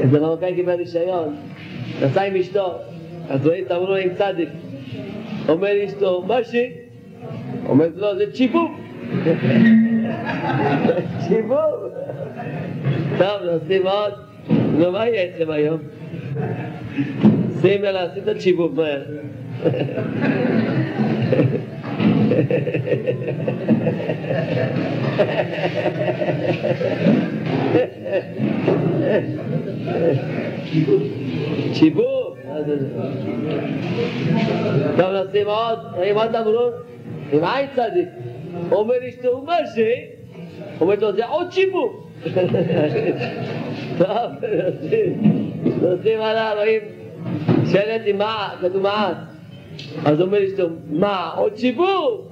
איזה מרוקאי קיבל רישיון, נסע עם אשתו, אז רואים, אמרו לו עם צדיק. אומר לאשתו, מה ש... אומרת לו, זה צ'יבוב. צ'יבוב. טוב, נוסעים עוד. נו, מה יהיה אתכם היום? שים אלה, עשית צ'יבוב מהר. שיבוב. טוב, נשים עוד, אם עוד אמרו, עם עין צדיק. אומר אשתו, מה זה? אומרת לו, זה עוד שיבוב. טוב, נוסעים עליו, רואים שלט עם מה, כתוב מעט. אז אומר אשתו, מה, עוד שיבוב?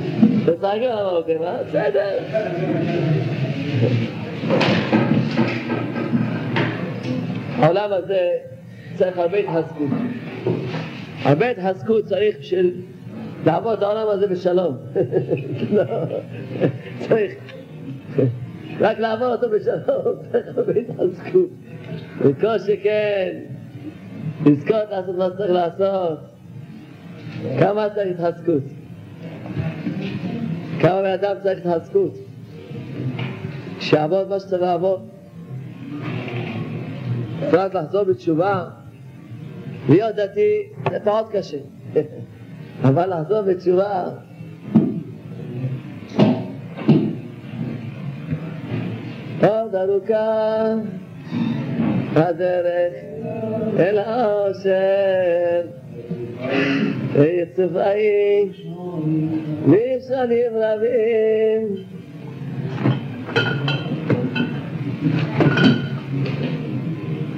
תצחקו על המרוקאים, אה? בסדר. העולם הזה צריך הרבה התחזקות. הרבה התחזקות צריך בשביל לעבוד את העולם הזה בשלום. לא, צריך רק לעבור אותו בשלום, צריך הרבה התחזקות. וכל שכן, לזכות לעשות מה שצריך לעשות. כמה צריך התחזקות? כמה בן אדם צריך התחזקות? שיעבוד מה שצריך לעבוד. רק לחזור בתשובה, להיות דתי זה פחות קשה, אבל לחזור בתשובה עוד ארוכה הדרך אל האושר צבעים משנים רבים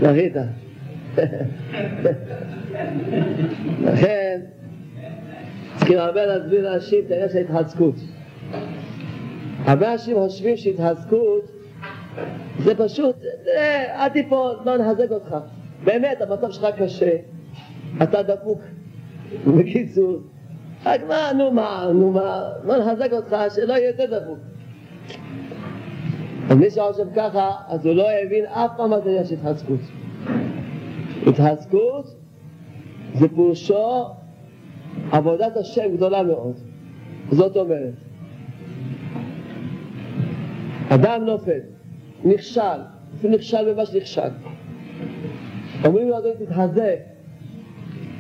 זכית. לכן צריכים הרבה להסביר לאנשים את העניין של ההתחזקות. הרבה אנשים חושבים שהתחזקות זה פשוט, אל תיפול, לא נחזק אותך. באמת, המצב שלך קשה, אתה דפוק. בקיצור, רק מה, נו מה, נו מה, לא נחזק אותך, שלא יהיה יותר דפוק. אז מי שחושב ככה, אז הוא לא הבין אף פעם מה זה עניין התחזקות. התחזקות זה פירושו עבודת השם גדולה מאוד. זאת אומרת, אדם נופל, נכשל, אפילו נכשל במה שנכשל. אומרים לו, אדוני, תתחזק.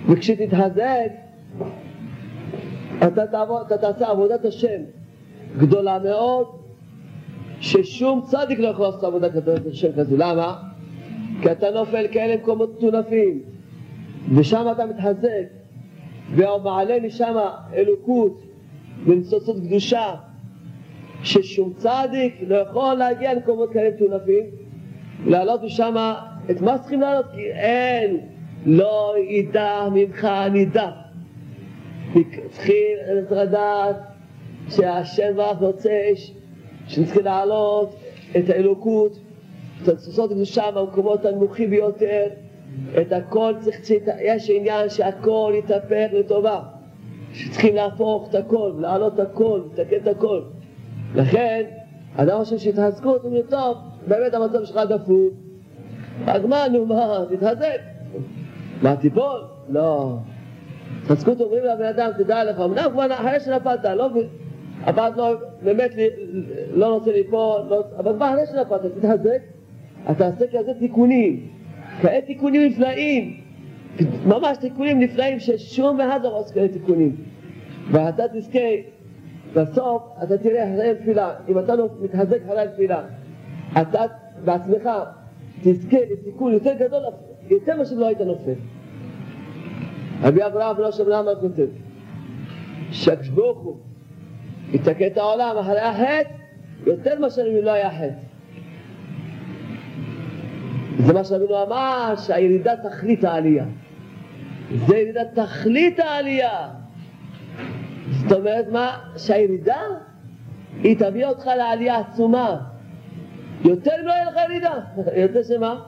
וכשתתחזק, אתה, תעבוד, אתה תעשה עבודת השם גדולה מאוד, ששום צדיק לא יכול לעשות עבודת השם כזו. למה? כי אתה נופל כאלה מקומות מטונפים, ושם אתה מתחזק, ומעלה משם אלוקות וניצוצות קדושה, ששום צדיק לא יכול להגיע למקומות כאלה מטונפים, לעלות משם את מה צריכים לעלות? כי אין, לא ידע ממך נידע. צריכים לדעת שהשם ברח רוצה שצריכים להעלות את האלוקות, את התוצאות הקדושה במקומות הנמוכים ביותר, את הכל צריך, יש עניין שהכל יתהפך לטובה, שצריכים להפוך את הכל, להעלות את הכל, לתקן את הכל. לכן, אדם חושב שהתחזקות, הוא אומר, טוב, באמת המצב שלך דפוק, אז מה, נו מה, תתחזק. מה, תיפול? לא. התחזקות אומרים לבן אדם, תדע לך, אמנם כבר אחרי שנפלת, לא, הבת לא, באמת לא רוצה ליפול, לא, אבל כבר אחרי שנפלת, תתחזק, אתה עושה כזה תיקונים, כאלה תיקונים נפלאים, ממש תיקונים נפלאים ששום אחד לא עושה כאלה תיקונים. ואתה תזכה בסוף אתה תראה אחרי תפילה, אם אתה לא מתחזק אחרי תפילה, אתה בעצמך תזכה לתיקון יותר גדול, יותר מאשר לא היית נופל. רבי אברהם לא שם למה כותב, שהקדוש ברוך הוא יתקן את העולם אחרי החטא יותר מאשר אם לא היה חטא. זה מה שרבינו אמר, שהירידה תכלית העלייה. זה ירידת תכלית העלייה. זאת אומרת מה? שהירידה היא תביא אותך לעלייה עצומה. יותר אם לא יהיה לך ירידה. יותר שמה?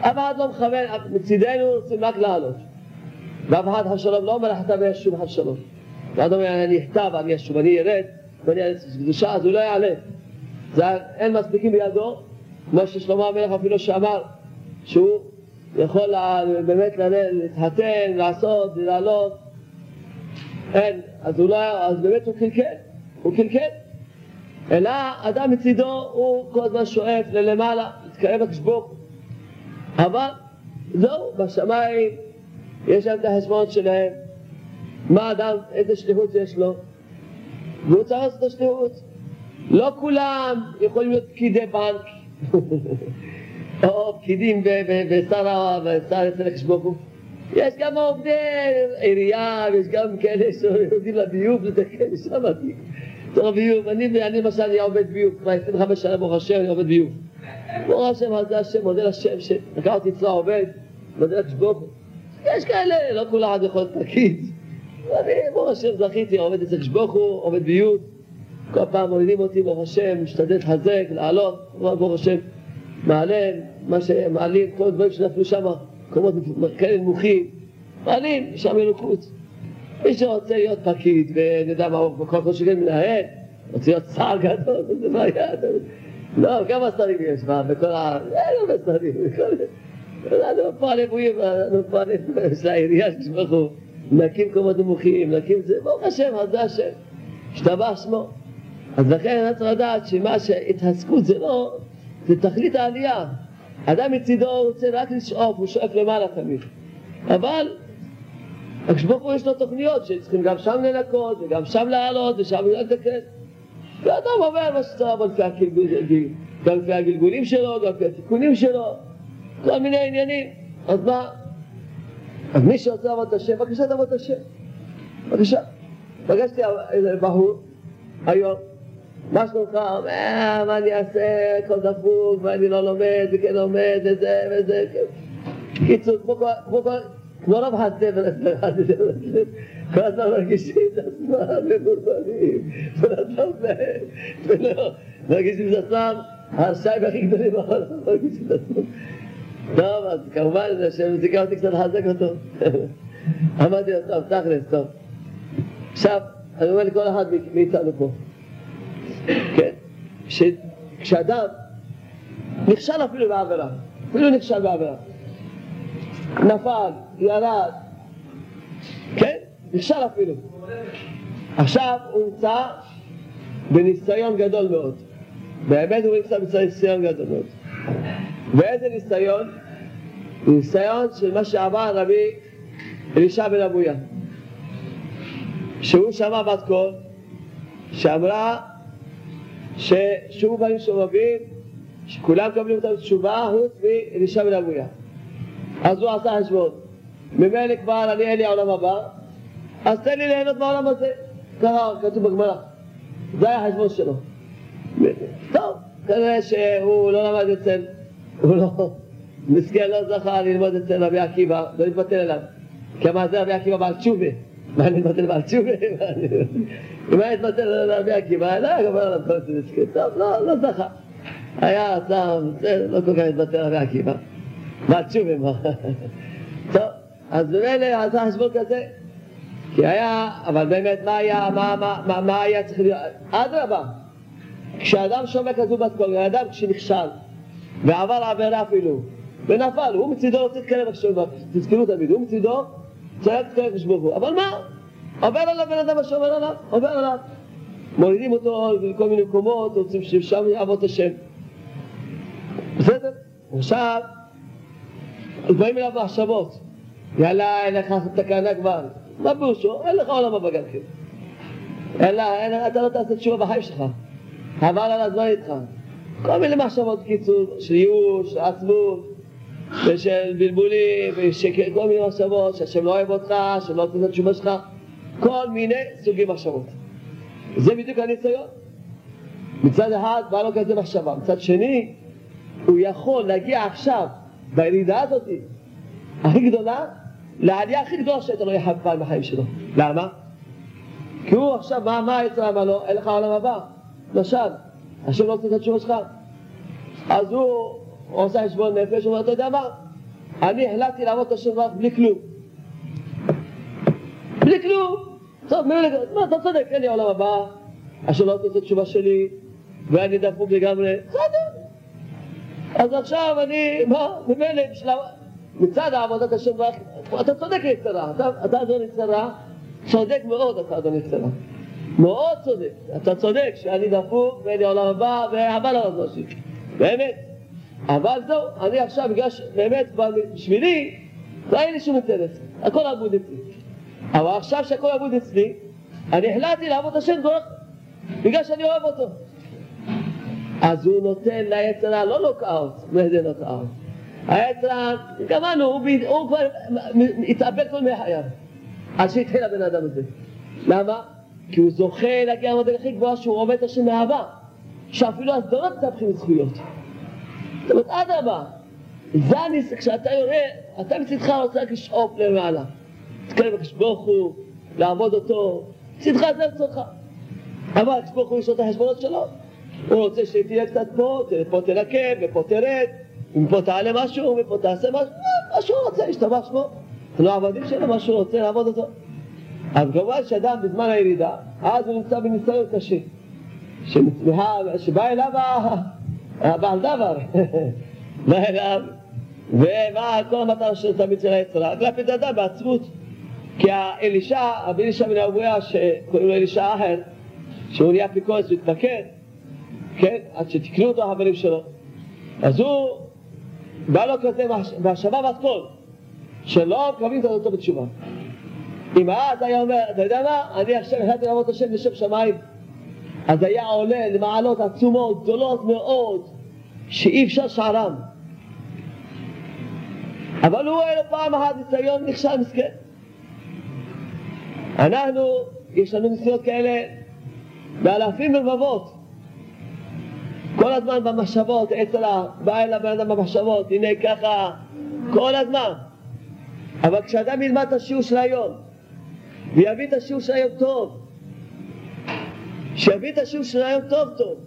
אף אחד לא מכוון, מצידנו רוצים רק לעלות. ואף אחד חס שלום לא אומר אתה וישוב חס שלום. ואדם אומר אני אכתב, אני אשוב, אני ארד, ואני אעשה קדושה, אז הוא לא יעלה. זה, אין מספיקים בידו, כמו ששלמה המלך אפילו שאמר, שהוא יכול באמת להתחתן, לעשות, לעלות, אין, אז הוא לא, אז באמת הוא קלקל, הוא קלקל. אלא אדם מצידו הוא כל הזמן שואף ללמעלה, להתקרב לקדוש אבל זהו, בשמיים יש להם את החשבון שלהם, מה אדם, איזה שליחות יש לו, והוא צריך לעשות את השליחות. לא כולם יכולים להיות פקידי בנק, או פקידים בשר אצל חשבון יש גם עובדי עירייה, ויש גם כאלה שעובדים לביוב, כאלה שם צריך ביוב. אני למשל, אני עובד ביוב, כבר 25 שנה ברוך השם אני עובד ביוב. ברוך השם, זה השם, מודה לשם שלקח אותי אצלו עובד, מודה לקשבוק. יש כאלה, לא כל אחד יכול להיות פקיד. אני, ברוך השם, זכיתי, עובד אצל קשבוכו, עובד ביוב. כל פעם מולידים אותי, ברוך השם, משתדל לחזק, לעלות, ברוך השם, מעלה, מה שמעלים, כל הדברים שנפלו שם, מקומות כאלה נמוכים, מעלים, שם אלוקות. מי שרוצה להיות פקיד, ואני יודע מה, בכל כל שכן מנהל, רוצה להיות שר גדול, זה בעיה. לא, כמה שרים יש בה, בכל ה... אין הרבה שרים, העירייה ששמחו, נקים קומות נמוכים, נקים זה, ברוך השם, אז זה השם, השתבח שמו. אז לכן אני צריך לדעת שמה שהתעסקות זה לא, זה תכלית העלייה. אדם מצידו רוצה רק לשאוף, הוא שואף למעלה תמיד. אבל הקדוש ברוך יש לו תוכניות שצריכים גם שם לנקות וגם שם לעלות ושם לתקן. ואדם עובר מה שצריך לעבוד גם לפי הגלגולים שלו, גם לפי התיקונים שלו, כל מיני עניינים. אז מה? אז מי שרוצה לעבוד את השם, בבקשה תעבוד את השם. בבקשה. פגשתי בחור היום, מה שלומך? אה, מה אני אעשה, הכל דפוק, ואני לא לומד, וכן לומד, וזה וזה. קיצור, כמו כל... כמו רב הספר כל הזמן מרגישים את עצמם מבולבלים, להם, ולא, מרגישים את עצמם, הרשעים הכי גדולים בעולם מרגישים את עצמם. טוב, אז כמובן השם זיכה אותי קצת לחזק אותו. אמרתי לו, טוב, תכלס, טוב. עכשיו, אני אומר לכל אחד מאיתנו פה, כן, שכשאדם נכשל אפילו בעבירה, אפילו נכשל בעבירה, נפל, ירד, כן? נכשל אפילו. עכשיו הוא נמצא בניסיון גדול מאוד. באמת הוא נמצא בניסיון גדול מאוד. ואיזה ניסיון? ניסיון של מה שעבר רבי אלישע בן אבויה. שהוא שמע בת קול שאמרה ששובו בנים שובבים שכולם מקבלים אותם תשובה חוץ מאלישע בן אבויה. אז הוא עשה חשבון. ממילא כבר אני אין לי העולם הבא, אז תן לי ליהנות מהעולם הזה. ככה כתוב בגמרא. זה היה החשבון שלו. טוב, כנראה שהוא לא למד אצל, הוא לא, מסכן לא זכה ללמוד אצל רבי עקיבא, לא להתבטל אליו. כי אמר זה רבי עקיבא בעל תשובה. מה אני מתבטל בעל תשובה? אם היה מתבטל לרבי עקיבא, לא היה גמר עליו כל זה מסכן. טוב, לא, לא זכה. היה סתם, לא כל כך מתבטל רבי עקיבא. בעל תשובה מה. טוב. אז במילא עשה חשבון כזה, כי היה, אבל באמת מה היה, מה, מה, מה, מה היה צריך להיות, אדרבה, כשאדם שומע כזו בת קול, אדם כשנכשל ועבר עבירה אפילו ונפל, הוא מצידו רוצה להתקרב עכשיו, תזכרו תמיד, הוא מצידו צריך להתקרב לשבור הוא, אבל מה? עובר עליו בן אדם השומר עליו, עובר עליו מורידים אותו לכל מיני מקומות, רוצים ששם יעבוד השם בסדר? עכשיו באים אליו מחשבות יאללה, אין לך תקנה כבר. מה פירושו? אין לך עולם הבא גם כן. אלא, אתה לא תעשה תשובה בחיים שלך. חבל על הזמן איתך. כל מיני מחשבות קיצור, של ייאוש, של עצמות, ושל בלבולים, וכל מיני מחשבות, שהשם לא אוהב אותך, שלא רוצה את התשובה שלך, כל מיני סוגי מחשבות. זה בדיוק הניסיון. מצד אחד בא לו כזה מחשבה, מצד שני הוא יכול להגיע עכשיו בירידה הזאת הכי גדולה לעלייה הכי גדולה שהייתה לו יחד פעם בחיים שלו. למה? כי הוא עכשיו, מה, מה היצר אמר לו? אין לך עולם הבא. למשל, השם לא רוצה את התשובה שלך. אז הוא עושה חשבון נפש, הוא אומר, אתה יודע מה? אני החלטתי לעבוד את השם רק בלי כלום. בלי כלום. טוב, מה, אתה צודק, אין לי עולם הבא, השם לא רוצה את התשובה שלי, ואני דפוק לגמרי, בסדר. אז עכשיו אני, מה, ממילא מצד עבודת השם, אתה צודק יצרה, אתה, אדון יצרה, צודק מאוד אתה אדון יצרה. מאוד צודק, אתה צודק שאני דפוק ואין לי עולם הבא והבא לא רזושי, באמת. אבל זהו, אני עכשיו, בגלל שבאמת בשבילי, לא היה לי שום אינטרס, הכל אבוד אצלי. אבל עכשיו שהכל אבוד אצלי, אני החלטתי לעבוד השם דרך, בגלל שאני אוהב אותו. אז הוא נותן ליצרה לא נוקאוט, מה זה נוקאוט? היצרה, גמרנו, הוא, הוא כבר התאבד כל מחייו, עד שהתחיל הבן אדם הזה. למה? כי הוא זוכה להגיע למדרגה הכי גבוהה שהוא עובד השם מאהבה, שאפילו הסדרות מתהפכים זכויות. זאת אומרת, אדרבה, זה הניס, כשאתה יורה, אתה מצדך רוצה רק לשאוף למעלה. תתקרב לקדוש ברוך הוא, לעבוד אותו, מצדך זה רצונך. אבל הקדוש ברוך הוא יש את החשבונות שלו. הוא רוצה שתהיה קצת פה, פה תנקה, ופה תרד, ומפה תעלה משהו, ופה תעשה משהו, מה שהוא רוצה, ישתבח שמו. לא עבדים שלו, מה שהוא רוצה לעבוד אותו. אז כמובן שאדם בזמן הירידה, אז הוא נמצא בניסיון קשה. שבא אליו הבעל דבר, בא אליו, ומה כל המטרה של תמיד של היצרה? את האדם בעצמות. כי האלישע, רבי אלישע בן אבויה, שקוראים לו אלישע אחר, שהוא נהיה אפיקורס והתפקד, כן, עד שתקנו אותו החברים שלו, אז הוא, בא לו כזה מחשבה והכל, שלא מקבלים אותו בתשובה. אם אז היה אומר, אתה יודע מה, אני עכשיו החלטתי לעבוד השם לשם שמיים, אז היה עולה למעלות עצומות, גדולות מאוד, שאי אפשר שערם. אבל הוא היה לו פעם אחת ניסיון נכשל מסכן. אנחנו, יש לנו ניסיונות כאלה באלפים ורבבות. כל הזמן במחשבות, אצל בא אל הבן אדם במחשבות, הנה ככה, כל הזמן. אבל כשאדם ילמד את השיעור של היום, ויביא את השיעור של היום טוב, שיביא את השיעור של היום טוב טוב,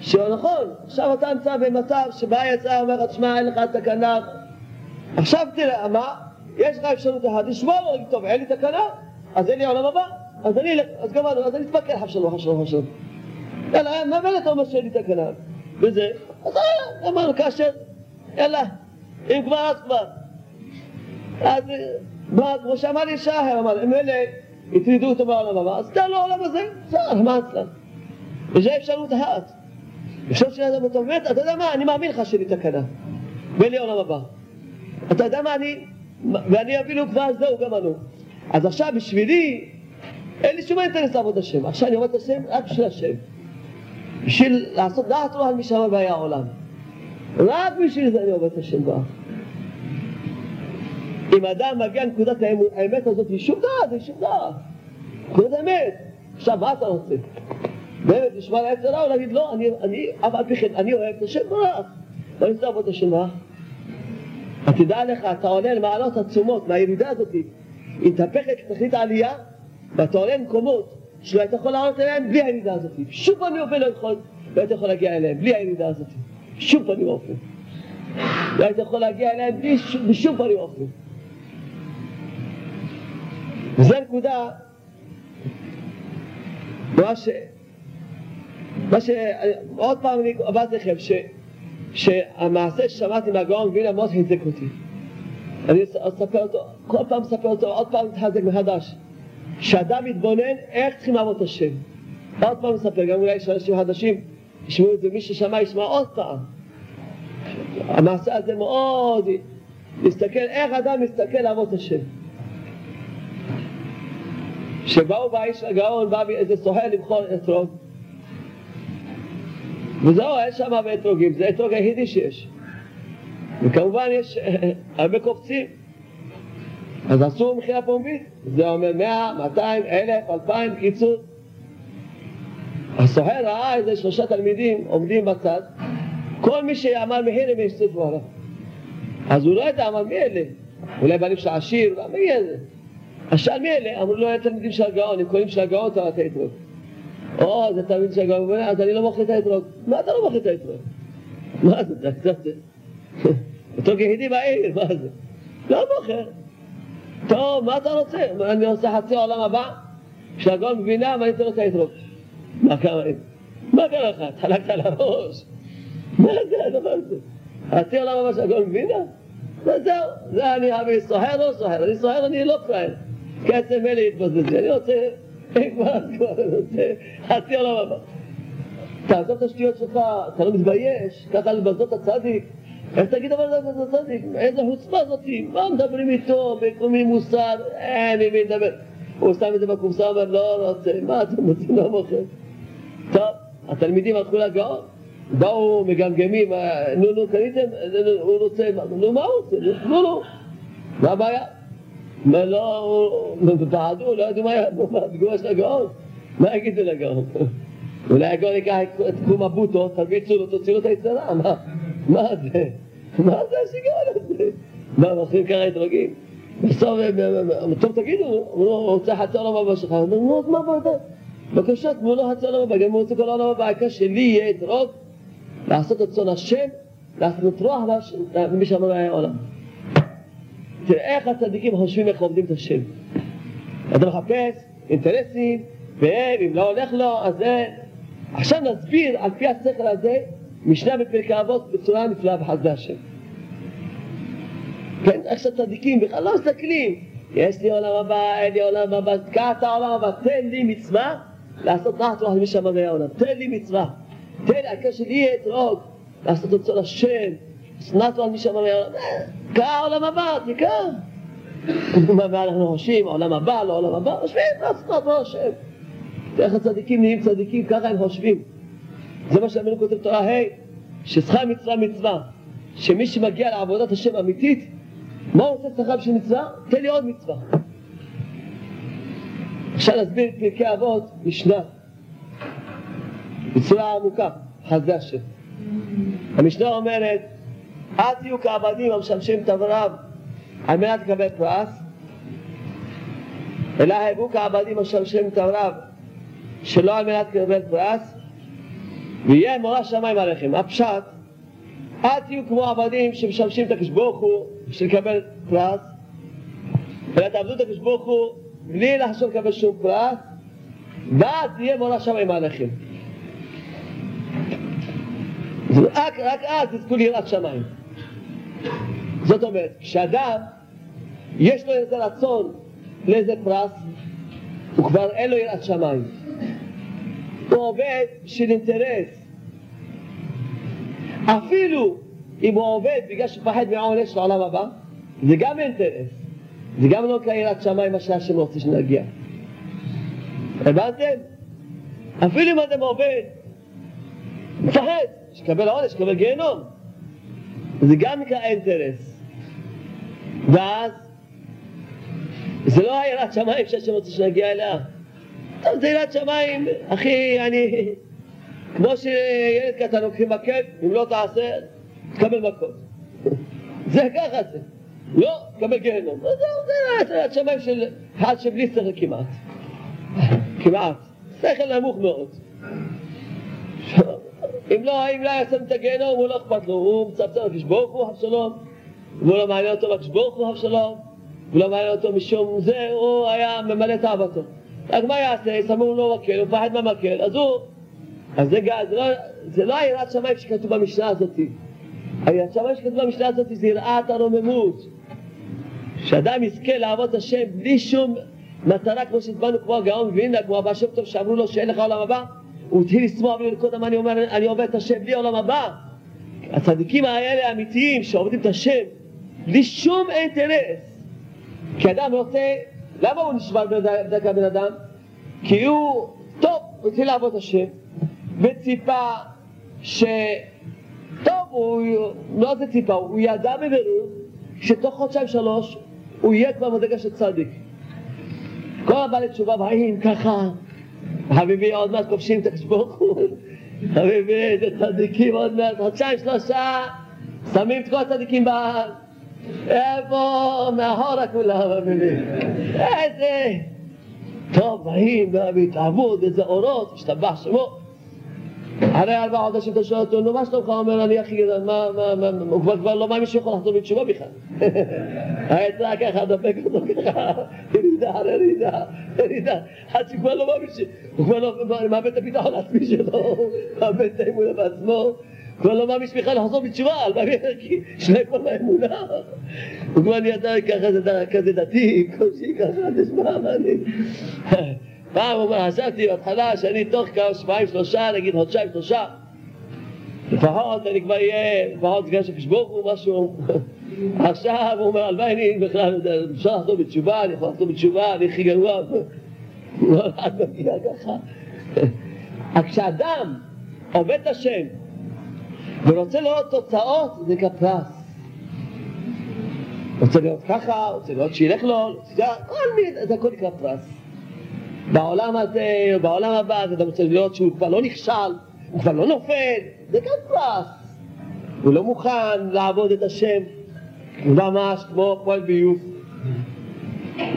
שנכון, עכשיו אתה נמצא במצב שבא יצא ואומר תשמע, אין לך תקנה, עכשיו תראה, מה? יש לך אפשרות אחת לשמור, להגיד, טוב, אין לי תקנה, אז אין לי עולם הבא, אז אני, אז גמרנו, אז אני חב שלום, חב שלום. יאללה, מה באמת אתה אומר שאין לי תקנה? וזה, אז אמרנו, כאשר, יאללה, אם כבר אז כבר. אז מה, כמו שאמר לי שחר, אמר, אם אלה הטרידו אותו בעולם הבא, אז תן לו עולם הזה, בסדר, מה אצלם? וזו אפשרות אחת. אפשר שאדם אותו, באמת, אתה יודע מה, אני מאמין לך שאין לי תקנה, ואין לי עולם הבא. אתה יודע מה, אני, ואני אפילו כבר זהו גמרנו. אז עכשיו בשבילי, אין לי שום אינטרס לעבוד השם. עכשיו אני עובד את השם רק בשביל השם. בשביל לעשות דעת רוח על מי שאמר והיה העולם. רק בשביל זה אני עובד את השם בה. אם אדם מגיע לנקודת האמת הזאת, היא שום דעת, היא שום דעת. נקודת האמת. עכשיו, מה אתה רוצה? באמת, לשמוע לעצר רע או להגיד, לא, אני, אני, אף על פי כן, אני אוהב את השם ברך. ואני רוצה לעבוד את השם ברך. תדע לך, אתה עולה למעלות עצומות, מהירידה הזאת, היא מתהפכת לתכלית העלייה, ואתה עולה למקומות שלא היית יכול לעלות אליהם בלי הירידה הזאת. שום פנים ואופן לא יכול, לא היית יכול להגיע אליהם בלי הירידה הזאת. שום פנים ואופן. לא היית יכול להגיע אליהם בלי, בשום פנים ואופן. וזו נקודה, מה ש... מה ש... עוד פעם אני אמרתי לכם, ש... שהמעשה ששמעתי מהגאון וילה מאוד חיזק אותי. אני אספר אותו, כל פעם אספר אותו, עוד פעם מתחזק מחדש. שאדם מתבונן איך צריכים לעבוד את השם. עוד פעם אספר, גם אולי יש אנשים חדשים, ישמעו את זה, מי ששמע ישמע עוד פעם. המעשה הזה מאוד, להסתכל, איך אדם מסתכל לעבוד את השם. שבאו באיש הגאון, בא איזה סוחר לבחור אתרוג, וזהו, אין שם הרבה אתרוגים, זה האתרוג היחידי שיש. וכמובן יש הרבה קופצים. אז עשו מכירה פומבית, זה אומר מאה, מאתיים, אלף, אלפיים, קיצור. הסוחר ראה איזה שלושה תלמידים עומדים בצד, כל מי שאמר מחיר הם יסתפו עליו. אז הוא לא ידע, אמר מי אלה? אולי בעלים של עשיר, מי אלה? שאל מי אלה? אמרו לו, הם תלמידים של הגאון, הם קוראים של הגאון את האתרוג. או, זה תלמיד של הגאון, אז אני לא מוכר את האתרוג. מה אתה לא מוכר את האתרוג? מה זה, זה קצת... אתרוג יחידי בעיר, מה זה? לא מוכר. טוב, מה אתה רוצה? אני עושה חצי העולם הבא, שהגאון מבינה, ואני אתן לו את האתרוג. מה כמה... מה קרה לך? התחלקת על הראש? מה זה הדבר הזה? חצי עולם הבא שהכל מבינה? וזהו, זה אני אבי סוחר לא סוחר, אני סוחר אני לא פראייר. כסף מילא יתבזבז אני רוצה, כבר, כבר, אני רוצה חצי עולם הבא. תעזוב את השטויות שלך, אתה לא מתבייש, ככה לבזות את הצדיק. איך תגיד אבל זה הצדיק? איזה חוצפה זאתי, מה מדברים איתו, בקומי מוסר, אין עם מי לדבר. הוא שם את זה בקופסה, אומר לא רוצה, מה אתם רוצים למוכר? טוב, התלמידים הלכו לגאון, באו מגמגמים, נו נו קניתם, הוא רוצה, נו מה הוא רוצה, נו נו, מה הבעיה? מה לא, פחדו, לא ידעו מה התגובה של הגאון, מה יגידו לגאון? אולי הגאון ייקח את תחום הבוטו, תרביצו לו, תוציאו לו את היצרה, מה זה? מה זה השיגעון הזה? מה, מתחילים ככה אתרוגים? בסוף, טוב תגידו, הוא רוצה חצי עולם הבא שלך, הוא אומר, נו, אז מה באת? בבקשה, תנו לו חצי עולם הבא, גם אם הוא רוצה כל העולם הבא, העיקר שלי יהיה אתרוג, לעשות את צאן השם, לעשות רוח למי שאמר היה העולם. תראה איך הצדיקים חושבים איך עובדים את השם. אתה מחפש אינטרסים, והם, אם לא הולך לו, אז זה... עכשיו נסביר על פי השכל הזה משנה בפרקי אבות בצורה נפלאה בחסדי השם. כן, איך שהצדיקים בכלל לא מסתכלים, יש לי עולם הבא, אין לי עולם הבא, תקע את העולם הבא, תן לי מצווה לעשות נחת רוח למי שאמר העולם, תן לי מצווה, תן לי, העיקר שלי יהיה אתרוג, לעשות רצון השם, נחת רוח למי שאמר העולם, תקע העולם הבא, תקע. מה אנחנו חושבים, העולם הבא, לא העולם הבא, חושבים, לעשות נחת רוח השם. איך הצדיקים נהיים צדיקים, ככה הם חושבים. זה מה שאמרנו כותב תורה ה', ששכר מצווה מצווה, שמי שמגיע לעבודת השם אמיתית, מה הוא רוצה שכר בשביל מצווה? תן לי עוד מצווה. אפשר להסביר את פרקי אבות, משנה, בצורה עמוקה, חסדי השם. המשנה אומרת, אל תהיו כעבדים המשמשים את אברהם על מנת לקבל פרס, אלא הבו כעבדים המשמשים את אברהם שלא על מנת לקבל פרס, ויהיה מורא שמיים עליכם. הפשט, אל תהיו כמו עבדים שמשמשים את הקדוש הוא בשביל לקבל פרס, אלא תעבדו את הקדוש הוא בלי לחשוב לקבל שום פרס, ואז תהיה מורא שמיים עליכם. רק, רק אז תזכו ליראת שמיים. זאת אומרת, כשאדם יש לו איזה רצון לאיזה פרס, הוא כבר אין לו יראת שמיים. הוא עובד בשביל אינטרס. אפילו אם הוא עובד בגלל שפחד מהעונש לעולם הבא, זה גם אינטרס. זה גם לא קרירת שמיים מה שהשם רוצה שנגיע. הבנתם? אפילו אם אדם עובד, מפחד, שקבל עונש, שקבל גיהנום. זה גם נקרא אינטרס. ואז, זה לא היראת שמיים שהשם רוצה שנגיע אליה. טוב, זה יראת שמיים, אחי, אני... כמו שילד קטן לוקחים מקל, אם לא תעשה, תקבל מכות. זה ככה זה. לא, תקבל גיהנום. זהו, זה יראת שמיים של אחד שבלי שכל כמעט. כמעט. שכל נמוך מאוד. אם לא, אם לא יעשה את הגיהנום, הוא לא אכפת לו, הוא מצפצף על ברוך הוא, אבשלום, והוא לא מעניין אותו לקדוש ברוך הוא, אבשלום, הוא לא מעניין אותו משום זה, הוא היה ממלא תאוותו. רק מה יעשה? שמו לו מקל, הוא פחד מהמקל, אז הוא... אז זה, זה, לא, זה לא היראת שמיים שכתוב במשנה הזאת. היראת שמיים שכתוב במשנה הזאת זה יראת הרוממות. שאדם יזכה לעבוד את השם בלי שום מטרה כמו שהזמנו כמו הגאון מווילנה, כמו הבא שם טוב שאמרו לו שאין לך עולם הבא, הוא התחיל לשמוח ולרקוד אמר אני אומר אני עובד את השם בלי עולם הבא. הצדיקים האלה האמיתיים שעובדים את השם בלי שום אינטרס. כי אדם רוצה למה הוא נשבר בדרך הבן אדם? כי הוא, טוב, הוא התחיל לעבוד את השם, וציפה ש... טוב, הוא לא זה ציפה, הוא ידע בבירור שתוך חודשיים שלוש הוא יהיה כבר מדרגה של צדיק. כל הבעלי תשובה באים ככה, חביבי עוד מעט כובשים את הקדוש חביבי איזה צדיקים עוד מעט, חודשיים שלושה, שמים את כל הצדיקים בהר. איפה מאחורה כולם מבינים? איזה... טוב, באים בהתלהבות, איזה אורות, השתבח שמו. אחרי ארבעה חודשים אתה שואל אותו, נו מה שלומך? הוא אומר, אני הכי גדול, מה, מה, מה, הוא כבר כבר לא מאמין שיכול לחזור בתשובה בכלל. העצה ככה, דפק אותו ככה, ירידה אחרי ירידה, ירידה, עד שכבר לא מאמין ש... הוא כבר לא מאבד את הביטחון העצמי שלו, מאבד את האמונה בעצמו. כבר לא מאמין שבכלל לחזור בתשובה, כי שני כבר באמונה. הוא כבר נהיה כזה דתי, קושי ככה, תשמע מה אני... פעם הוא אומר, חשבתי בהתחלה שאני תוך כמה שבועיים שלושה, נגיד חודשיים שלושה, לפחות אני כבר אהיה, לפחות סגן של הוא משהו. עכשיו הוא אומר, הלוואי אני בכלל, אפשר לחזור בתשובה, אני יכול לחזור בתשובה, אני הכי גרוע. לא אחד מגיע ככה. כשאדם עובד השם ורוצה לראות תוצאות, זה כפרס. רוצה להיות ככה, רוצה לראות שילך לו, כל מיני, זה הכל נקרא פרס. בעולם הזה, או בעולם הבא, אתה רוצה לראות שהוא כבר לא נכשל, הוא כבר לא נופל, זה גם פרס. הוא לא מוכן לעבוד את השם, הוא ממש כמו פועל ביוב,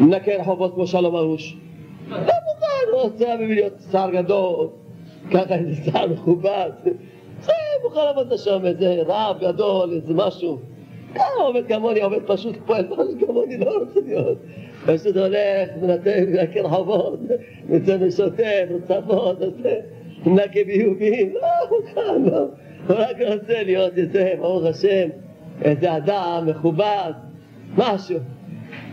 מנקה רחובות כמו שלום ארוש. לא מוכן, הוא רוצה להיות שר גדול, ככה איזה שר מכובד. זה מוכן לעבוד את השם, איזה רב גדול, איזה משהו. כמה עובד כמוני, עובד פשוט, פועל פשוט כמוני, לא רוצה להיות. פשוט הולך, מנקה רחובות, יוצא ושוטף, רצפות, מנקה ביובים, לא מוכן, לא. הוא רק רוצה להיות איזה, ברוך השם, איזה אדם מכובד, משהו.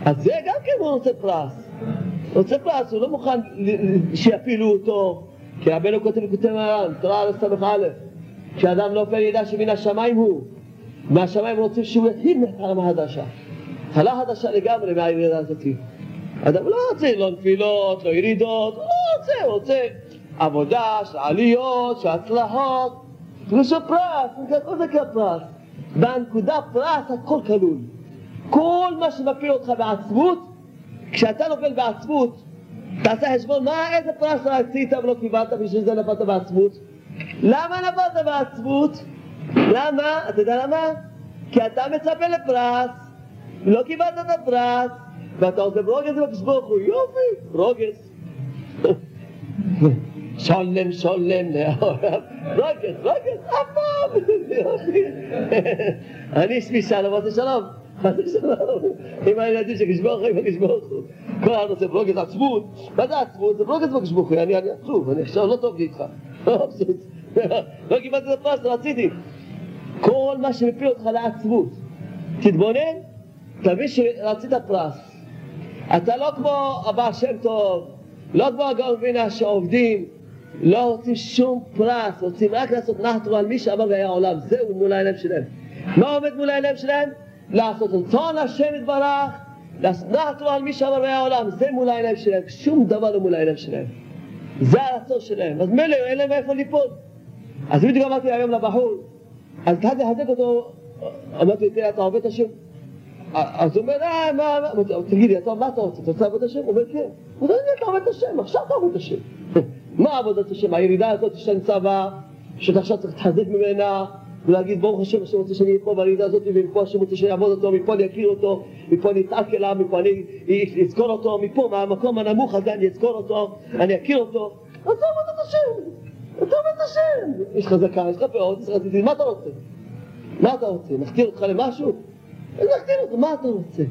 אז זה גם כן הוא רוצה פרס. הוא רוצה פרס, הוא לא מוכן שיפילו אותו, כי רבנו כותב בכותב מרן, תורה על ס"א, כשאדם נופל ידע שמן השמיים הוא, מהשמיים רוצים שהוא יתחיל מהתחלה חדשה. התחלה חדשה לגמרי מהירידה הזאת. אדם לא רוצה לא נפילות, לא ירידות, הוא לא רוצה, הוא רוצה עבודה של עליות, של הצלחות, ושל פרס, הכל זה כפרס. בנקודה פרס הכל כלול. כל מה שמפיל אותך בעצמות, כשאתה נופל בעצמות, תעשה חשבון מה, איזה פרס רצית ולא קיבלת בשביל זה נפלת בעצמות. למה נפלת בעצמות? למה? אתה יודע למה? כי אתה מצפה לפרס, לא קיבלת את הפרס, ואתה עושה ברוגז בקדוש ברוך הוא, יופי, ברוגז. שולם, שולם, רוגז, רוגז, אף פעם, אני שמי שלום, עושה שלום, עם הילדים של הוא, עם הוא. כל אחד עושה ברוגז עצמות, מה זה עצמות? זה ברוגז הוא, אני עצוב, אני עכשיו לא טוב לי איתך, לא קיבלתי את הפרס, רציתי. כל מה שמפיל אותך לעצבות, תתבונן, תבין שרצית פרס. אתה לא כמו הבעל שם טוב, לא כמו הגאון וינה שעובדים, לא רוצים שום פרס, רוצים רק לעשות נחתו על מי שאמר והיה עולם, זהו מול העיניים שלהם. מה עומד מול העיניים שלהם? לעשות רצון השם יתברך, לעשות נחתו על מי שאמר והיה עולם, זה מול העיניים שלהם, שום דבר לא מול העיניים שלהם. זה הרצון שלהם, אז מילא אין להם איפה ליפול. אז בדיוק אמרתי היום לבחור, אז התחלתי לחזק אותו, אמרתי תראה, אתה עובד את השם? אז הוא אומר, אה, מה, מה, תגיד לי, מה אתה רוצה? אתה רוצה לעבוד השם? הוא אומר, כן. הוא אומר, אתה עובד השם, עכשיו אתה עובד השם. מה עבודת השם? הירידה הזאת שאני צבא, שאתה עכשיו צריך להתחזק ממנה, ולהגיד, ברוך השם, השם רוצה שאני אהיה פה בירידה הזאת, ומפה השם רוצה שאני אעבוד אותו, מפה אני אכיר אותו, מפה אני אתעק אליו, מפה אני אזכור אותו, מפה, מהמקום הנמוך הזה אני אזכור אותו, אני אכיר אותו. אתה עבודת השם. אתה עובד השם. יש לך זקן, יש לך פאות, מה אתה רוצה? מה אתה רוצה? נכתיר אותך למשהו? נכתיר אותך, מה אתה רוצה?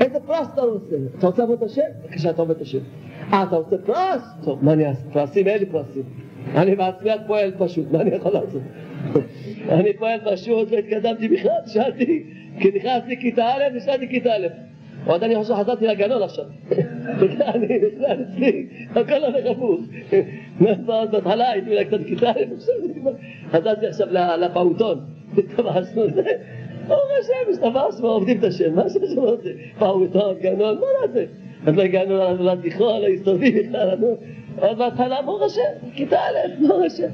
איזה פרס אתה רוצה? אתה רוצה לעבוד את השם? בבקשה, אתה עובד את השם. אה, אתה רוצה פרס? טוב, מה אני אעשה? פרסים, אין לי פרסים. אני בעצמי פועל פשוט, מה אני יכול לעשות? אני פועל פשוט והתקדמתי בכלל, שאלתי, כי נכנסתי כיתה א' ושאלתי כיתה א'. עוד אני חושב שחזרתי לגנון עכשיו. אני בכלל אצלי, הכל הולך הפוך. בהתחלה הייתי אולי קצת כיתה, חזרתי עכשיו לפעוטון. השתמשנו זה. ברוך השם, השתמשנו, עובדים את השם, מה שהשם רוצה. פעוטון, גנון, מה נעשה? אז לא הגענו לתיכון, הסתובבים בכלל, עוד בהתחלה, ברוך השם, כיתה א', ברוך השם.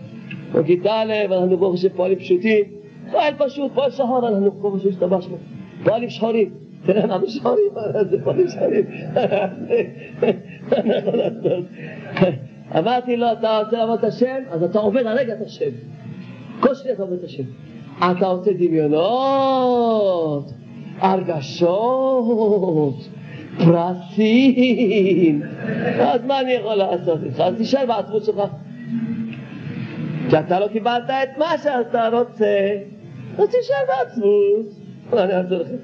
בכיתה א', אנחנו ברוך השם פועלים פשוטים. פועל פשוט, פועל שחור, אנחנו ברוך השם השתמשנו. פועלים שחורים. תראה, אנחנו שחורים, זה פועלים שחורים. לעשות? אמרתי לו, אתה רוצה לעבוד את השם? אז אתה עובד הרגע את השם. כל שניה אתה עובד את השם. אתה עושה דמיונות, הרגשות, פרסים. אז מה אני יכול לעשות איתך? אז תשאל בעצמות שלך. כי אתה לא קיבלת את מה שאתה רוצה, אז תשאר בעצמות. מה אני אעשה לכם?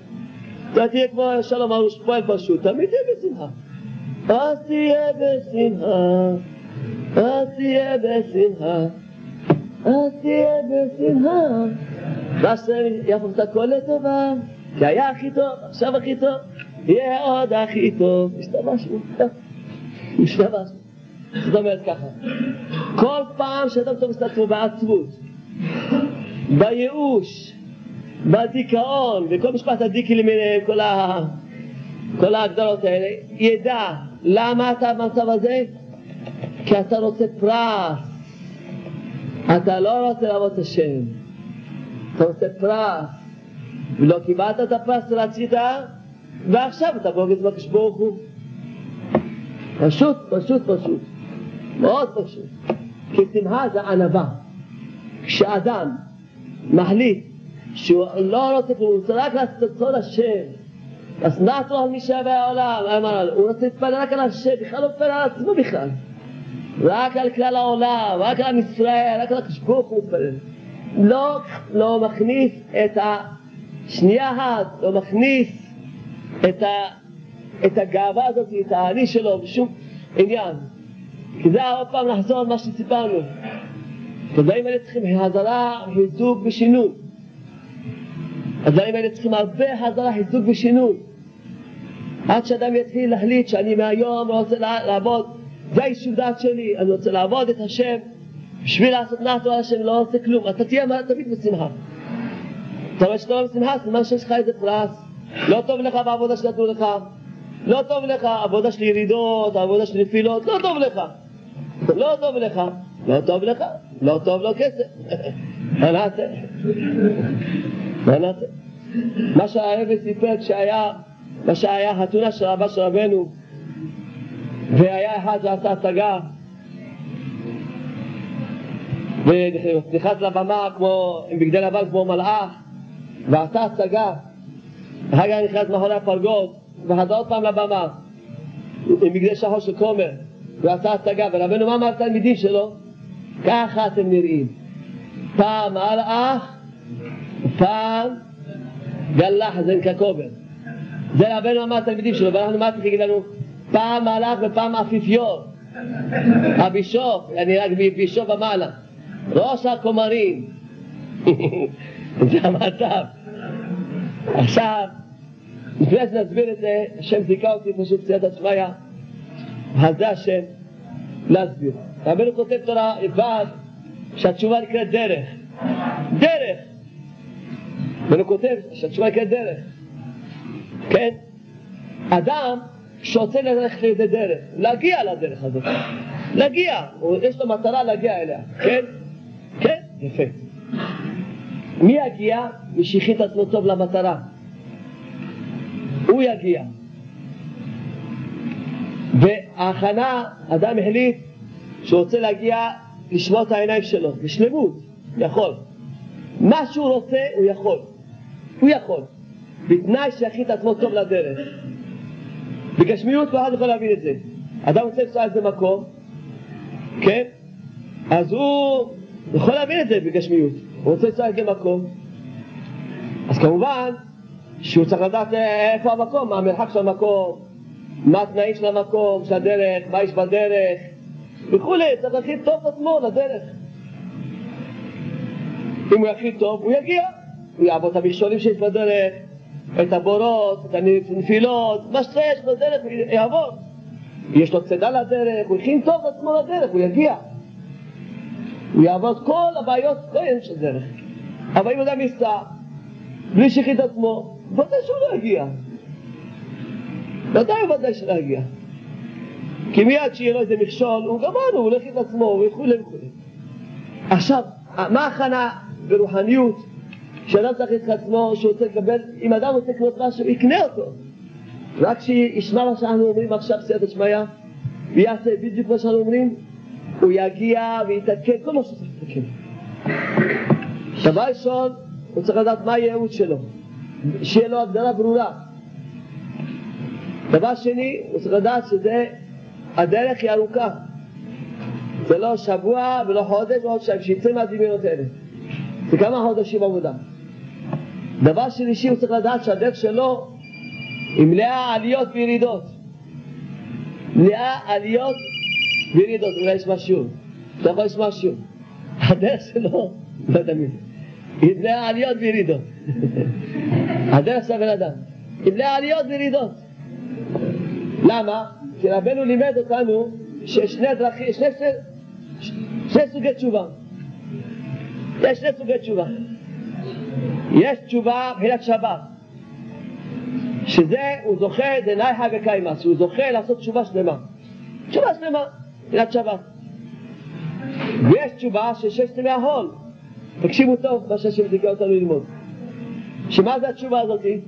אתה תהיה כמו שלום ארוש פועל פשוט, תמיד תהיה בשמחה. אז תהיה בשמחה, אז תהיה בשמחה, אז תהיה בשמחה. והשם יהפוך את הכל לטובה, כי היה הכי טוב, עכשיו הכי טוב, יהיה עוד הכי טוב. השתמשנו, השתמשנו. זאת אומרת ככה, כל פעם שאדם תופס את עצמו בעצמות, בייאוש, בדיכאון, וכל משפט הדיקי למיניהם, כל, ה... כל ההגדרות האלה, ידע למה אתה במצב הזה? כי אתה רוצה פרס. אתה לא רוצה לעבוד את השם, אתה רוצה פרס. ולא קיבלת את הפרס רצית, ועכשיו אתה בוגד בקדוש ברוך הוא. פשוט, פשוט, פשוט. מאוד פשוט. כי שמחה זה ענווה. כשאדם מחליט שהוא לא רוצה כלום, הוא רוצה רק לעשות את רצון השם. אז נעתו על מי שווה העולם, הוא רוצה להתפלל רק על השם, בכלל לא מתפלל על עצמו בכלל. רק על כלל העולם, רק על עם ישראל, רק על הקדוש ברוך הוא מתפלל. לא, לא מכניס את השנייה אחת, לא מכניס את, ה, את הגאווה הזאת, את האני שלו, בשום עניין. כי זה עוד פעם לחזור על מה שסיפרנו. הדברים האלה צריכים הזרה, חיזוק ושינוי. הדברים האלה צריכים הרבה הזרה, חיזוק ושינוי. עד שאדם יתחיל להחליט שאני מהיום רוצה לעבוד, זה היישוב דעת שלי, אני רוצה לעבוד את השם, בשביל לעשות נעתו על השם, לא רוצה כלום. אתה תהיה תמיד בשמחה. אתה רואה שאתה לא בשמחה, סימן שיש לך איזה פרס. לא טוב לך בעבודה שנתנו לך, לא טוב לך עבודה של ירידות, עבודה של נפילות, לא טוב לך. לא טוב לך, לא טוב לך, לא טוב לו כסף. מה נעשה? מה נעשה? מה שהרבי סיפר כשהיה, מה שהיה חתונה של רבה של רבנו, והיה אחד שעשה הצגה, ונכנס לבמה כמו, עם בגדי לבן כמו מלאך, ועשה הצגה, אחר כך נכנס מאחורי הפרגוד, וחזר עוד פעם לבמה, עם בגדי שחור של כומר. הוא עשה הצגה, ורבנו מה אמר לתלמידים שלו? ככה אתם נראים. פעם מלאך, פעם גלח זנקה קובר. זה רבנו אמר לתלמידים שלו, ואנחנו מה להגיד לנו? פעם מלאך ופעם אפיפיור. הבישוף, אני רק בישוף ומעלה. ראש הכומרים. זה המצב. עכשיו, לפני שנסביר את זה, השם זיכה אותי פשוט סייעתא שמיא. אז זה השם להסביר. רבנו כותב תורה לבד שהתשובה נקראת דרך. דרך! רבנו כותב שהתשובה נקראת דרך. כן? אדם שרוצה ללכת לאיזה דרך, להגיע לדרך הזאת, להגיע, יש לו מטרה להגיע אליה, כן? כן? יפה. מי יגיע? מי שהכין את עצמו טוב למטרה. הוא יגיע. וההכנה, אדם החליט שהוא רוצה להגיע לשמור את העיניים שלו, בשלמות, יכול. מה שהוא רוצה, הוא יכול. הוא יכול. בתנאי שיכין את עצמו טוב לדרך. בגשמיות כל אחד יכול להבין את זה. אדם רוצה לנסוע לאיזה מקום, כן? אז הוא יכול להבין את זה בגשמיות. הוא רוצה לנסוע לאיזה מקום. אז כמובן שהוא צריך לדעת איפה המקום, מה המרחק של המקום, מה התנאים של המקום, של הדרך, מה יש בדרך וכולי, צריך להכין טוב את עצמו לדרך. אם הוא יכין טוב, הוא יגיע, הוא יעבור את המכשולים שיש בדרך, את הבורות, את הנפילות, מה שיש בדרך, הוא יעבור. יש לו צידה לדרך, הוא הכין טוב את עצמו לדרך, הוא יגיע. הוא יעבור את כל הבעיות, העניין של דרך. אבל אם אדם ייסע, בלי את עצמו, ודאי שהוא לא יגיע. ודאי וודאי שלא יגיע. כי מיד שיהיה לו איזה מכשול, הוא גמרנו, הוא הולך עם עצמו וכולי וכולי. עכשיו, מה ההכנה ברוחניות שאדם צריך את עצמו, שהוא רוצה לקבל, אם אדם רוצה לקנות משהו, יקנה אותו. רק שישמע מה שאנחנו אומרים עכשיו, סייעתא שמיא, ויעשה בדיוק מה שאנחנו אומרים, הוא יגיע ויתקן כל מה שהוא צריך לתקן. דבר ראשון, הוא צריך לדעת מה הייעוד שלו, שיהיה לו הגדרה ברורה. דבר שני, הוא צריך לדעת שזה, הדרך היא ארוכה. זה לא שבוע ולא חודש ועוד שהם שיצא מהדמיונות האלה. זה כמה חודשים עבודה. דבר שלישי, הוא צריך לדעת שהדרך שלו היא מלאה עליות וירידות. מלאה עליות וירידות. אולי יש משהו. אתה יכול לשמוע שוב. הדרך שלו, לא זה, היא מלאה עליות וירידות. הדרך של הבן אדם. היא מלאה עליות וירידות. למה? כי רבנו לימד אותנו שיש שני דרכים, שני, שני, שני סוגי תשובה. יש שני סוגי תשובה. יש תשובה מבחינת שבת, שזה, הוא זוכה דנייחא וקיימא, שהוא זוכה לעשות תשובה שלמה. תשובה שלמה, מבחינת שבת. ויש תשובה של ימי החול. תקשיבו טוב מה זיכה אותנו ללמוד. שמה זה התשובה הזאתי?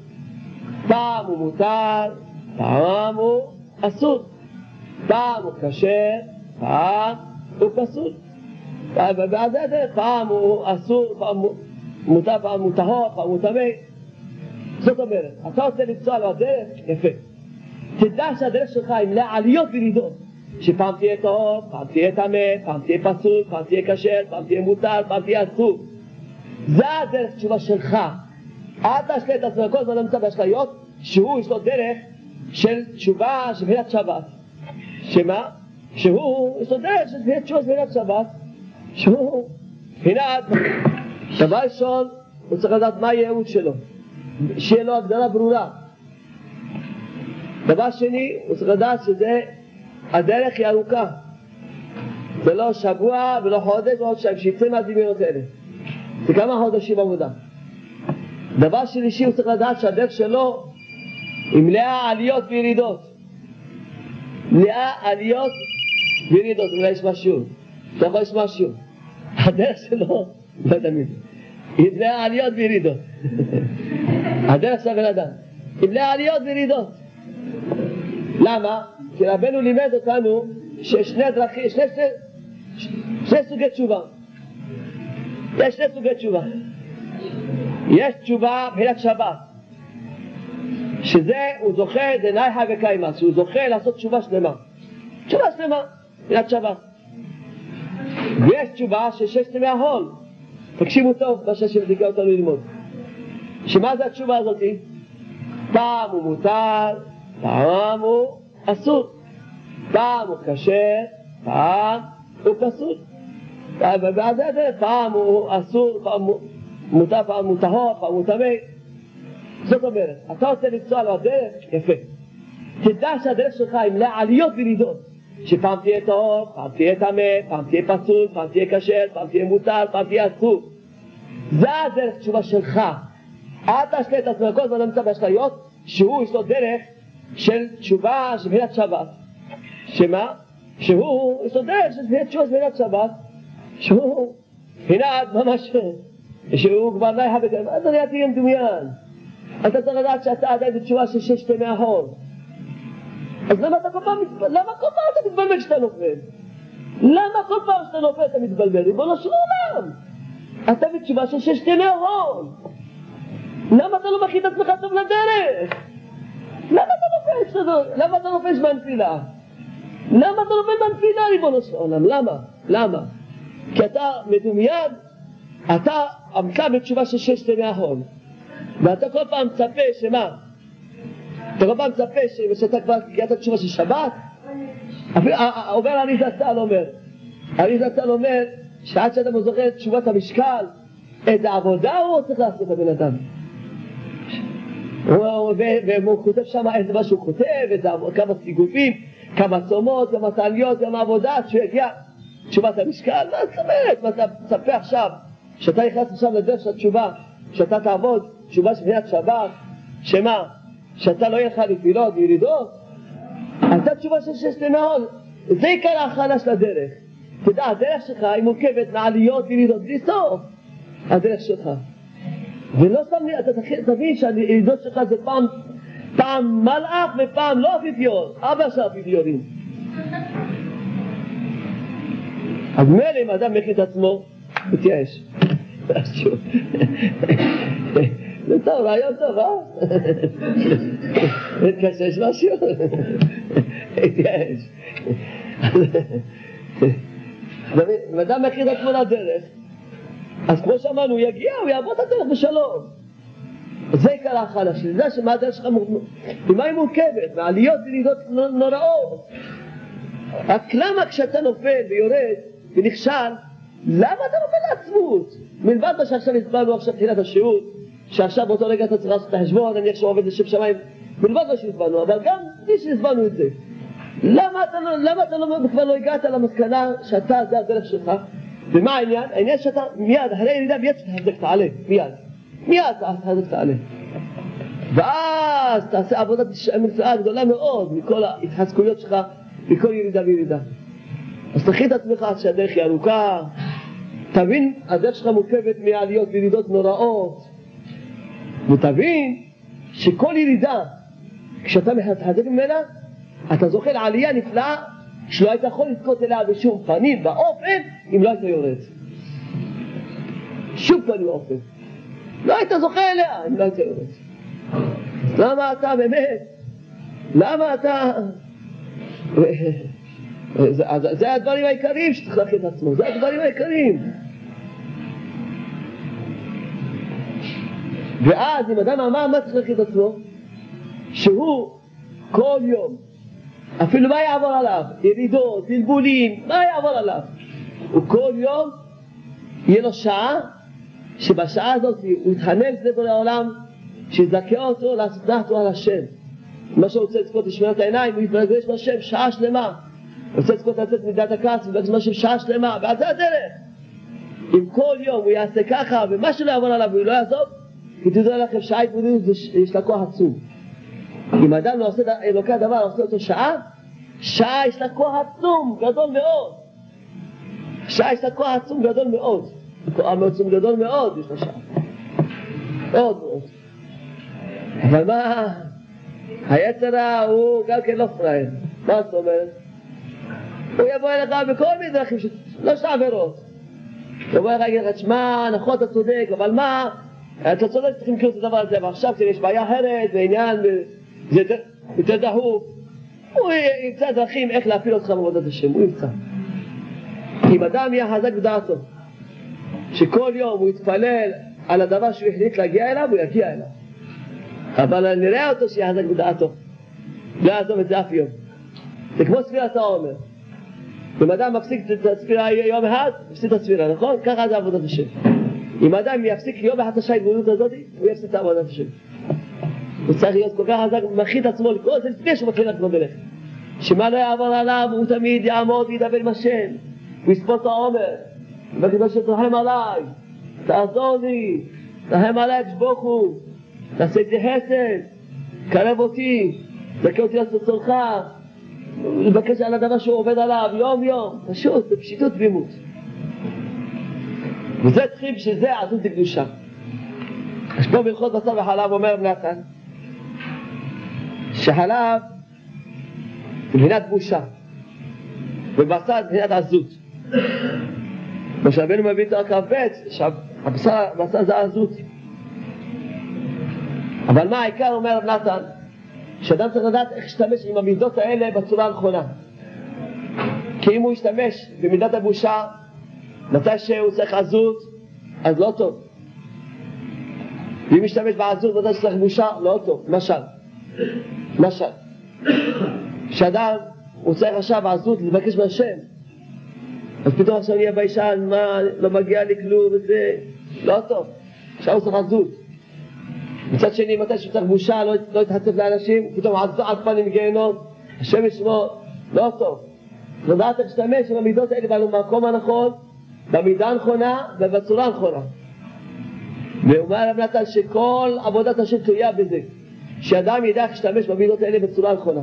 פעם הוא מותר, פעם הוא אסור. פעם הוא כשר, פעם הוא פסול. ואז זה הדרך, פעם הוא אסור, פעם הוא מותר, פעם הוא טהור, פעם הוא טמא. זאת אומרת, אתה רוצה לנסוע הדרך, יפה. תדע שהדרך שלך היא מלאה עליות וירידות. שפעם תהיה טהור, פעם תהיה טמא, פעם תהיה פסול, פעם תהיה כשר, פעם תהיה מותר, פעם תהיה אסור. זה הדרך תשובה שלך. אל תשלה את עצמך, כל הזמן נמצא באשליות, שהוא יש לו דרך של תשובה של בחינת שבת. שמה? שהוא, יש לו דרך של תשובה של בחינת שבת. שהוא בחינת, דבר ראשון, הוא צריך לדעת מה הייעוד שלו. שיהיה לו הגדרה ברורה. דבר שני, הוא צריך לדעת שזה, הדרך היא ארוכה. זה לא שבוע ולא חודש ועוד שהם שיצא מהדמיונות האלה. זה כמה חודשים עבודה. דבר שלישי, הוא צריך לדעת שהדרך שלו היא מלאה עליות וירידות. מלאה עליות וירידות. אולי יש משהו. אתה יכול לשמוע שוב. הדרך שלו, לא זה, היא מלאה עליות וירידות. הדרך של הבן אדם. היא מלאה עליות וירידות. למה? כי רבנו לימד אותנו ששני דרכים, שני, שני, שני סוגי תשובה. יש שני סוגי תשובה. יש תשובה מבחינת שבת, שזה, הוא זוכה דנייחא וקיימא, שהוא זוכה לעשות תשובה שלמה. תשובה שלמה, מבחינת שבת. ויש תשובה של ששת ימי החול. תקשיבו טוב מה זיכה אותנו ללמוד. שמה זה התשובה הזאתי? פעם הוא מותר, פעם הוא אסור. פעם הוא כשר, פעם הוא פסול. ואז זה פעם הוא אסור, פעם מותר, פעם הוא טהור, פעם הוא טמא. זאת אומרת, אתה רוצה לנסוע על הדרך, יפה. תדע שהדרך שלך היא מלאה עליות וירידות. שפעם תהיה טהור, פעם תהיה טמא, פעם תהיה פסול, פעם תהיה כשר, פעם תהיה מותר, פעם תהיה אסור. זה הדרך תשובה שלך. אל תשלה את עצמך כל הזמן נמצא באשליות, שהוא יש לו דרך של תשובה של בחינת שבת. שמה? שהוא, של בחינת תשובה של בחינת שבת, שהוא בחינת ממש, שהוא כבר לא יחד, אז אני תהיה מדומיין. אתה צריך לדעת שאתה עדיין בתשובה של ששת ימי החול. אז למה אתה כל פעם? למה כל פעם אתה מתבלבל כשאתה נופל? למה כל פעם כשאתה נופל אתה מתבלבל? ריבונו של עולם! אתה בתשובה של ששת ימי החול. למה אתה לא מכין את עצמך טוב לדרך? למה אתה נופל כשאתה למה אתה נופל בנפילה? למה אתה נופל בנפילה ריבונו של עולם? למה? למה? כי אתה מדומיין, אתה עמקה בתשובה של ששת ימי החול. ואתה כל פעם מצפה שמה? אתה כל פעם מצפה שאתה כבר קריאת התשובה של שבת? אומר אריזה צה"ל אומר, אריזה צה"ל אומר שעד שאדם זוכר את תשובת המשקל, איזה עבודה הוא צריך לעשות הבן אדם. והוא כותב שם איזה מה שהוא כותב, איזה כמה סיגופים, כמה צומות, כמה תעליות, כמה עבודה, שהוא יגיע תשובת המשקל, מה זאת אומרת? מה אתה מצפה עכשיו, שאתה נכנס עכשיו לדרך של התשובה, שאתה תעבוד תשובה של בחינת שבת, שמה? שאתה לא יהיה לך נפילות וירידות? הייתה תשובה של ששת ימי זה עיקר ההכנה של הדרך. תדע, הדרך שלך היא מורכבת מעליות וירידות בלי סוף. הדרך שלך. ולא שם לי, אתה תבין שהירידות שלך זה פעם, פעם מלאך ופעם לא אפיפיור, אבא של אפיפיורים. אז מילא אם אדם מכין את עצמו, מתייאש. זה טוב, רעיון טוב, אה? מתקשש משהו? התייאש. אם אדם מכיר את עצמו לדרך, אז כמו שאמרנו, הוא יגיע, הוא יעבור את הדרך בשלום. זה עיקר ההכנה שלי, זה שמה הדרך שלך, ממה היא מורכבת? מעליות וירידות נוראות. רק למה כשאתה נופל ויורד ונכשל, למה אתה נופל לעצמות? מלבד מה שעכשיו הסברנו עכשיו תחילת השיעור, שעכשיו באותו רגע אתה צריך לעשות את החשבון, אני עכשיו עובד לשם שמיים, מלבד מה שהסברנו, אבל גם בלי שהסברנו את זה. למה אתה, לא, למה אתה לא, כבר לא הגעת למסקנה שאתה, זה הדרך שלך? ומה העניין? העניין שאתה מיד, אחרי ירידה מיד תחזק תעלה, מיד. מיד תחזק תעלה. ואז תעשה עבודת מצווה גדולה מאוד מכל ההתחזקויות שלך, מכל ירידה וירידה. אז תכין את עצמך עד שהדרך היא ארוכה, תבין, הדרך שלך מורכבת מעליות וירידות נוראות, ותבין שכל ירידה, כשאתה מתחזק ממנה, אתה זוכה לעלייה נפלאה שלא היית יכול לזכות אליה בשום פנים ואופן אם לא היית יורד. שום פנים ואופן. לא היית זוכה אליה אם לא היית יורד. למה אתה באמת? למה אתה... זה, זה הדברים העיקריים שצריך להכין את עצמו, זה הדברים העיקריים. ואז אם אדם אמר מה צריך להכין את עצמו? שהוא כל יום אפילו מה יעבור עליו? ירידות, בלבולים, מה יעבור עליו? וכל יום יהיה לו שעה שבשעה הזאת הוא יתחנן לפני בורא העולם שיזכה אותו לעשות דעתו על השם. מה שהוא רוצה לזכות לשמירת העיניים הוא יתרגש מהשם שעה שלמה. הוא רוצה לזכות לצאת מידת הכעס ולבקש מהשם שעה שלמה ועל זה הדרך. אם כל יום הוא יעשה ככה ומה שלא יעבור עליו הוא לא יעזוב כי תדעו לכם שעה התמודדות יש לה כוח עצום. אם אדם לא עושה אלוקי הדבר, עושה אותו שעה, שעה יש לה כוח עצום, גדול מאוד. שעה יש לה כוח עצום, גדול מאוד. כוח עצום גדול מאוד יש לה שעה. מאוד מאוד. אבל מה, היצר הוא גם כן לא פראייר. מה זאת אומרת? הוא יבוא אליך בכל מיני דרכים, לא של עבירות. יבוא אליך ויגיד לך, שמע, נכון אתה צודק, אבל מה, אתה צודק צריכים לקרוא את הדבר הזה, ועכשיו יש בעיה אחרת, ועניין זה יותר, דחוף. הוא ימצא דרכים איך להפיל אותך בעבודת השם, הוא ימצא. אם אדם יהיה חזק בדעתו, שכל יום הוא יתפלל על הדבר שהוא החליט להגיע אליו, הוא יגיע אליו. אבל נראה אותו שיהיה חזק בדעתו. לא יעזוב את זה אף יום. זה כמו ספירת העומר. אם אדם מפסיק את הספירה יום אחד, מפסיק את הספירה, נכון? ככה זה עבודת השם. אם אדם יפסיק יום אחד את ההתמודדות הזאת, הוא יפסיק את עבודת השם. הוא צריך להיות כל כך חזק, מכין את עצמו לכל זה לפני שהוא מתחיל לעצמו בלך. שמה לא יעבור עליו, הוא תמיד יעמוד וידבר עם השם, הוא יספור את העומר, ויגיד לו שתרחם עליי, תעזור לי, תרחם עליי תשבוך הוא, תעשה את זה חסד, קרב אותי, זכה אותי לעשות צורך, לבקש על הדבר שהוא עובד עליו יום יום, פשוט, בפשיטות תמימות. וזה צריכים שזה עזות לקדושה. יש פה בהלכות בשר וחלב אומר נתן שחלב מבחינת בושה ובשר זה מבחינת עזות. מה שרבנו מביא את הכ"ב, שהבשר זה עזות. אבל מה העיקר אומר רב נתן? שאדם צריך לדעת איך להשתמש עם המידות האלה בצורה הנכונה. כי אם הוא ישתמש במידת הבושה, מתי שהוא צריך עזות, אז לא טוב. ואם ישתמש בעזות מתי שצריך בושה, לא טוב. למשל, למשל, כשאדם צריך עכשיו עזות לבקש מהשם, אז פתאום עכשיו נהיה ביישן, מה, לא מגיע לי כלום וזה, לא טוב. עכשיו הוא צריך עזות. מצד שני, מתי שהוא צריך בושה, לא, לא יתחצף לאנשים, פתאום עד פנים גיהנום, השם ישמור, לא טוב. לדעת איך להשתמש עם המידות האלה במקום הנכון, במידה הנכונה ובצורה הנכונה. ואומר רב נתן שכל עבודת השם תלויה בזה, שאדם ידע איך להשתמש במידות האלה בצורה נכונה.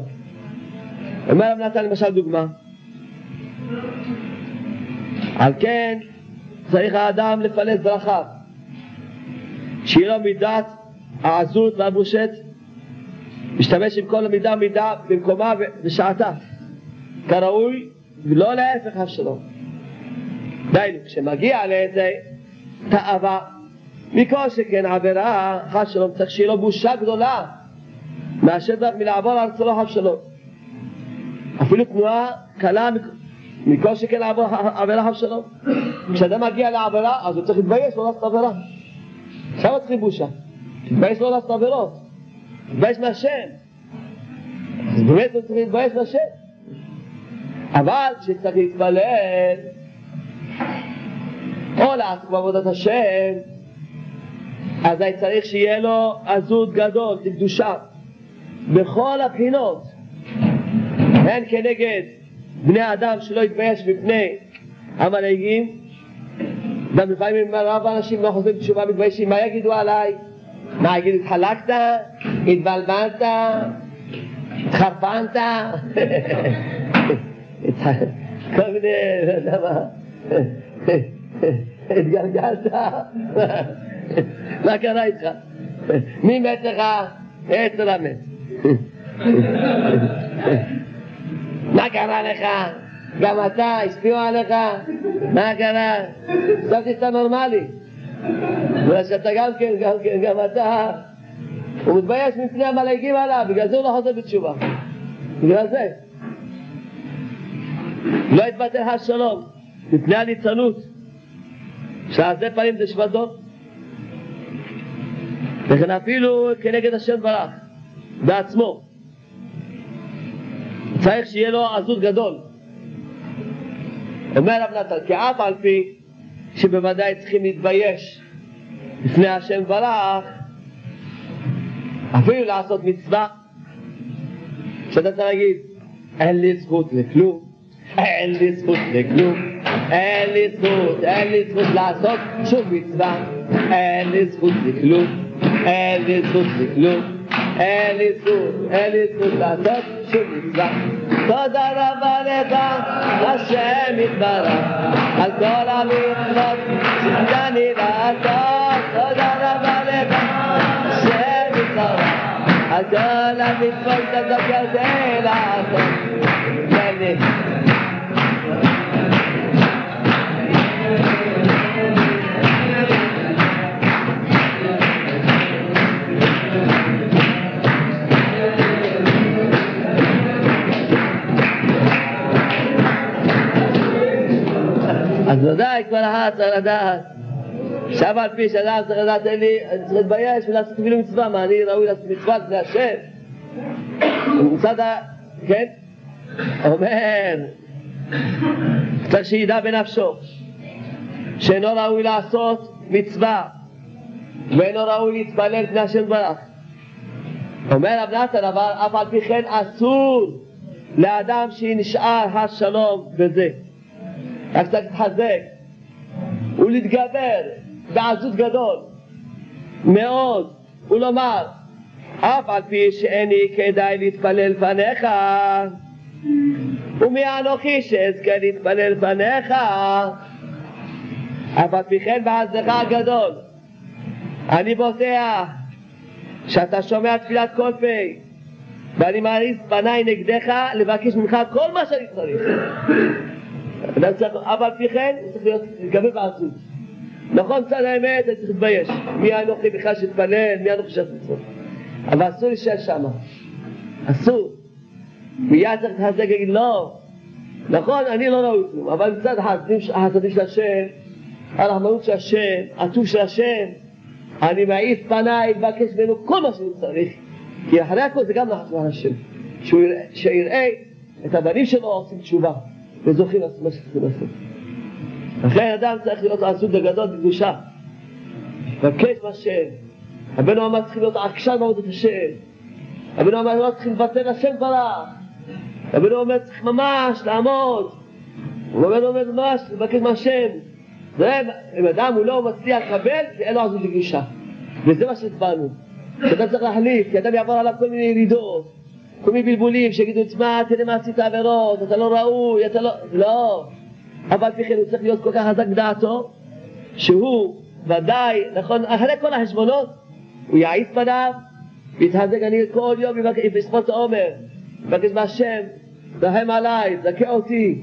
אומר רב נתן למשל דוגמה, על כן צריך האדם לפלס דרכיו, שיהיה לו מידת העזות והבושת, להשתמש עם כל המידה מידה במקומה ובשעתה, כראוי, ולא להפך אף שלום. דהיינו, כשמגיע לאיזה תאווה, מכל שכן עבירה, חס שלום, צריך שיהיה לו בושה גדולה מאשר מלעבור על צלוח אף שלום. אפילו תנועה קלה מכל שכן עבירה אבשלום. כשאדם מגיע לעבירה, אז הוא צריך להתבייש לא לעשות עבירה. עכשיו צריכים בושה. להתבייש לא לעשות עבירות. להתבייש מהשם. אז באמת הוא צריך להתבייש מהשם. אבל כשצריך להתפלל, או לעסוק בעבודת השם, אז אני צריך שיהיה לו עזות גדול, לקדושה, בכל הבחינות, הן כנגד בני אדם שלא יתבייש מפני המנהיגים, גם לפעמים רב האנשים לא חוזרים בתשובה מתביישים, מה יגידו עליי? מה יגידו, התחלקת? התבלבלת? התחרפנת? כל מיני, לא יודע מה, התגלגלת? מה קרה איתך? מי מת לך? עצר המת. מה קרה לך? גם אתה, השפיעו עליך? מה קרה? חשבתי שאתה נורמלי. בגלל שאתה גם כן, גם כן, גם אתה. הוא מתבייש מפני המלאגים עליו, בגלל זה הוא לא חוזר בתשובה. בגלל זה. לא יתבטל השלום, מפני הליצנות. שעל זה פנים זה שבדון. וכן אפילו כנגד השם ברך, בעצמו. צריך שיהיה לו עזות גדול. אומר רב נתן, כי אף על פי שבוודאי צריכים להתבייש לפני השם ברך, אפילו לעשות מצווה, שאתה צריך להגיד, אין לי זכות לכלום, אין לי זכות לכלום, אין לי זכות, אין לי זכות לעשות שום מצווה, אין לי זכות לכלום, אין לי זכות לכלום, אין לי זכות, אין לי זכות לעשות שום מצווה. תודה רבה לך, השם יתברך, על כל המצוות שניתני לעשות. תודה רבה לך, השם יתברך, על כל המצוות שאתה זכרתי לעשות. אז ודאי כל אחד צריך לדעת שאף על פי שאדם צריך לדעת אין לי, אני צריך להתבייש ולעשות אפילו מצווה, מה אני ראוי לעשות מצווה לפני השם? מצד ה... כן? אומר, צריך שידע בנפשו שאינו ראוי לעשות מצווה ואינו ראוי להתפלל לפני השם ברך. אומר רב נתן, אבל אף על פי כן אסור לאדם שנשאר השלום בזה. רק צריך להתחזק ולהתגבר בעזות גדול מאוד ולומר אף על פי שאיני כדאי להתפלל לפניך ומי אנוכי שאזכה להתפלל לפניך אף על פי כן בעזך הגדול אני בוטח שאתה שומע תפילת כל פה ואני מעריץ פניי נגדך לבקש ממך כל מה שאני צריך אדם צריך, אף על פי כן, הוא צריך להיות, להתגבר בעצות. נכון, צד האמת, אני צריך להתבייש. מי אנוכי בכלל שיתפלל, מי אנוכי מצוות. אבל אסור להישאר שמה. אסור. מיד צריך להתחזק ולהגיד, לא. נכון, אני לא ראוי כלום, אבל מצד החסדים של השם, הרחמנות של השם, הטוב של השם, אני מעיף פניי, מבקש ממנו כל מה שאני צריך. כי אחרי הכל זה גם נחת השם. שהוא יראה את הבנים שלו עושים תשובה. וזוכים לעשות מה שצריכים לעשות. לכן אדם צריך להיות עסוק בגדול בקדושה. מבקש מהשם. רבנו אמר צריכים להיות עקשן בעבודת השם. רבנו אמר לא צריכים לוותר השם ברח. רבנו אומר צריך ממש לעמוד. רבנו אומר ממש לבקש מהשם. זה אם אדם הוא לא מצליח לקבל, אין לו עזות לקדושה. וזה מה שהצבענו. שאדם צריך להחליף, כי אדם יעבור עליו כל מיני ירידות. כל מיני בלבולים שיגידו, תשמע, תראה מה עשית עבירות, אתה לא ראוי, אתה לא... לא. אבל כן הוא צריך להיות כל כך חזק בדעתו, שהוא ודאי, נכון, אחרי כל החשבונות, הוא יעיף פניו, יתחזק, אני כל יום יספוץ העומר, מבקש מהשם, תרחם עליי, תזכה אותי,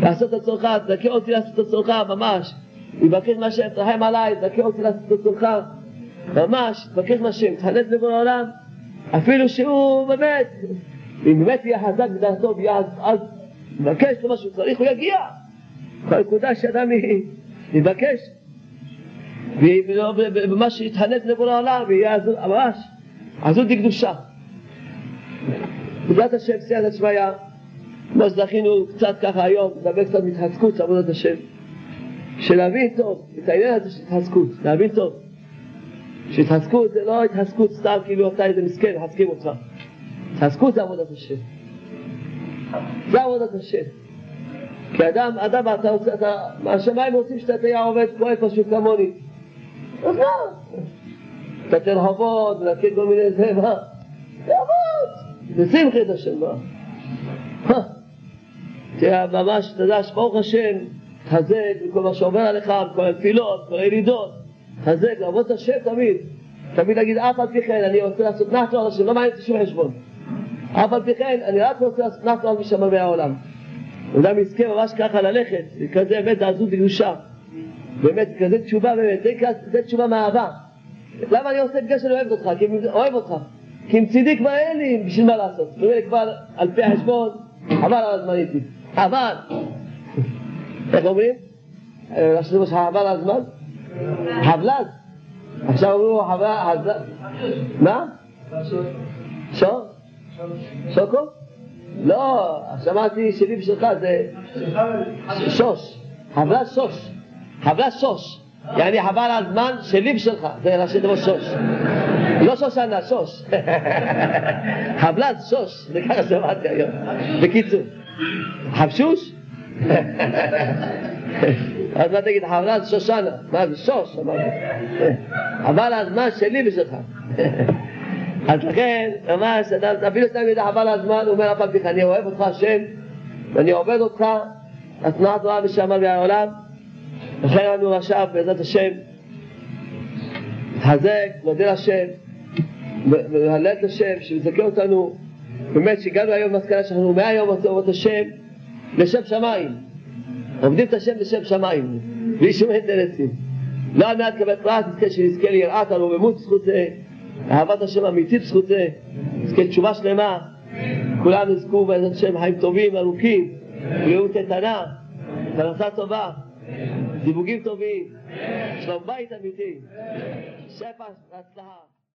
לעשות את צורך, תזכה אותי לעשות את צורך, ממש. יבקש מהשם, תרחם עליי, תזכה אותי לעשות את צורך, ממש, תבקש מהשם, תחנץ לבוא העולם. אפילו שהוא באמת, אם באמת יהיה חזק בדעתו ויהיה אז מבקש לו מה שהוא צריך, הוא יגיע. כל נקודה שאדם יבקש, וממש יתחנף לבוא לעולם, ויהיה ממש עזות דקדושה. בעזרת השם, סייעת השמיא, כמו שזכינו קצת ככה היום, לדבר קצת מתחזקות עבודת השם. שלהבין טוב את העניין הזה של התחזקות, להבין טוב. שהתחזקות זה לא התחזקות סתם כאילו אתה איזה מסכן, מחזקים אותך. התחזקות זה עבודת השם. זה עבודת השם. כי אדם, אדם, אתה רוצה, אתה, מהשמיים רוצים שאתה תהיה עובד פועל פשוט כמוני. אז מה? תן רחובות, ולהכיר כל מיני זה, מה? תעבוד, ושמחי את השם, מה? תראה, ממש, אתה יודע שברוך השם, תחזק בכל מה שעובר עליך, בכל הנפילות, בכל הילידות, תחזק, לעבוד את השם תמיד. תמיד להגיד, אף על פי כן, אני רוצה לעשות נחתו על השם, לא מעניין אותי שום חשבון. אף על פי כן, אני רק רוצה לעשות נחתו על מי שמע העולם. אדם יזכה ממש ככה ללכת, כזה באמת לעזות בקדושה. באמת, כזה תשובה באמת, זה תשובה מאהבה. למה אני עושה בגלל שאני אוהב אותך? כי אני אוהב אותך. כי מצידי כבר אין לי בשביל מה לעשות. ממילא כבר על פי החשבון, חבל על הזמן איתי. חבל. איך אומרים? חבל על הזמן? חבלז. עכשיו אמרו חבל, מה? שור? שוקו? לא, שמעתי שלי בשבילך זה שוש, חבלה שוש, חבלה שוש, יעני חבל על הזמן שלי בשבילך, זה ראשי דבר שוש, לא שושנה, שוש, חבלת שוש, זה ככה שמעתי היום, בקיצור, חבשוש? אז מה תגיד, חבלת שושנה, מה זה שוש, חבל הזמן שלי בשבילך. אז לכן, ממש, אפילו שאתה יודע חבל הזמן, הוא אומר על פי כן, אני אוהב אותך השם, ואני עובד אותך, התנועה תורה בשמיים והעולם, לכן לנו עכשיו, בעזרת השם, להתחזק, נודה לשם, ולהלל את השם, שמזכה אותנו, באמת שהגענו היום למסקנה שאנחנו מהיום עובדים את השם לשם שמיים, עובדים את השם לשם שמיים, בלי שום אינטרסים. לא על מנת לקבל פרט, שנזכה ליראת הרוממות זכות זה. אהבת השם אמיתית זכות זה, נזכה תשובה שלמה, כולם יזכו בעזרת השם חיים טובים, ארוכים, בריאות איתנה, פרנסה טובה, דיווגים טובים, שלום בית אמיתי, שפע והצלחה.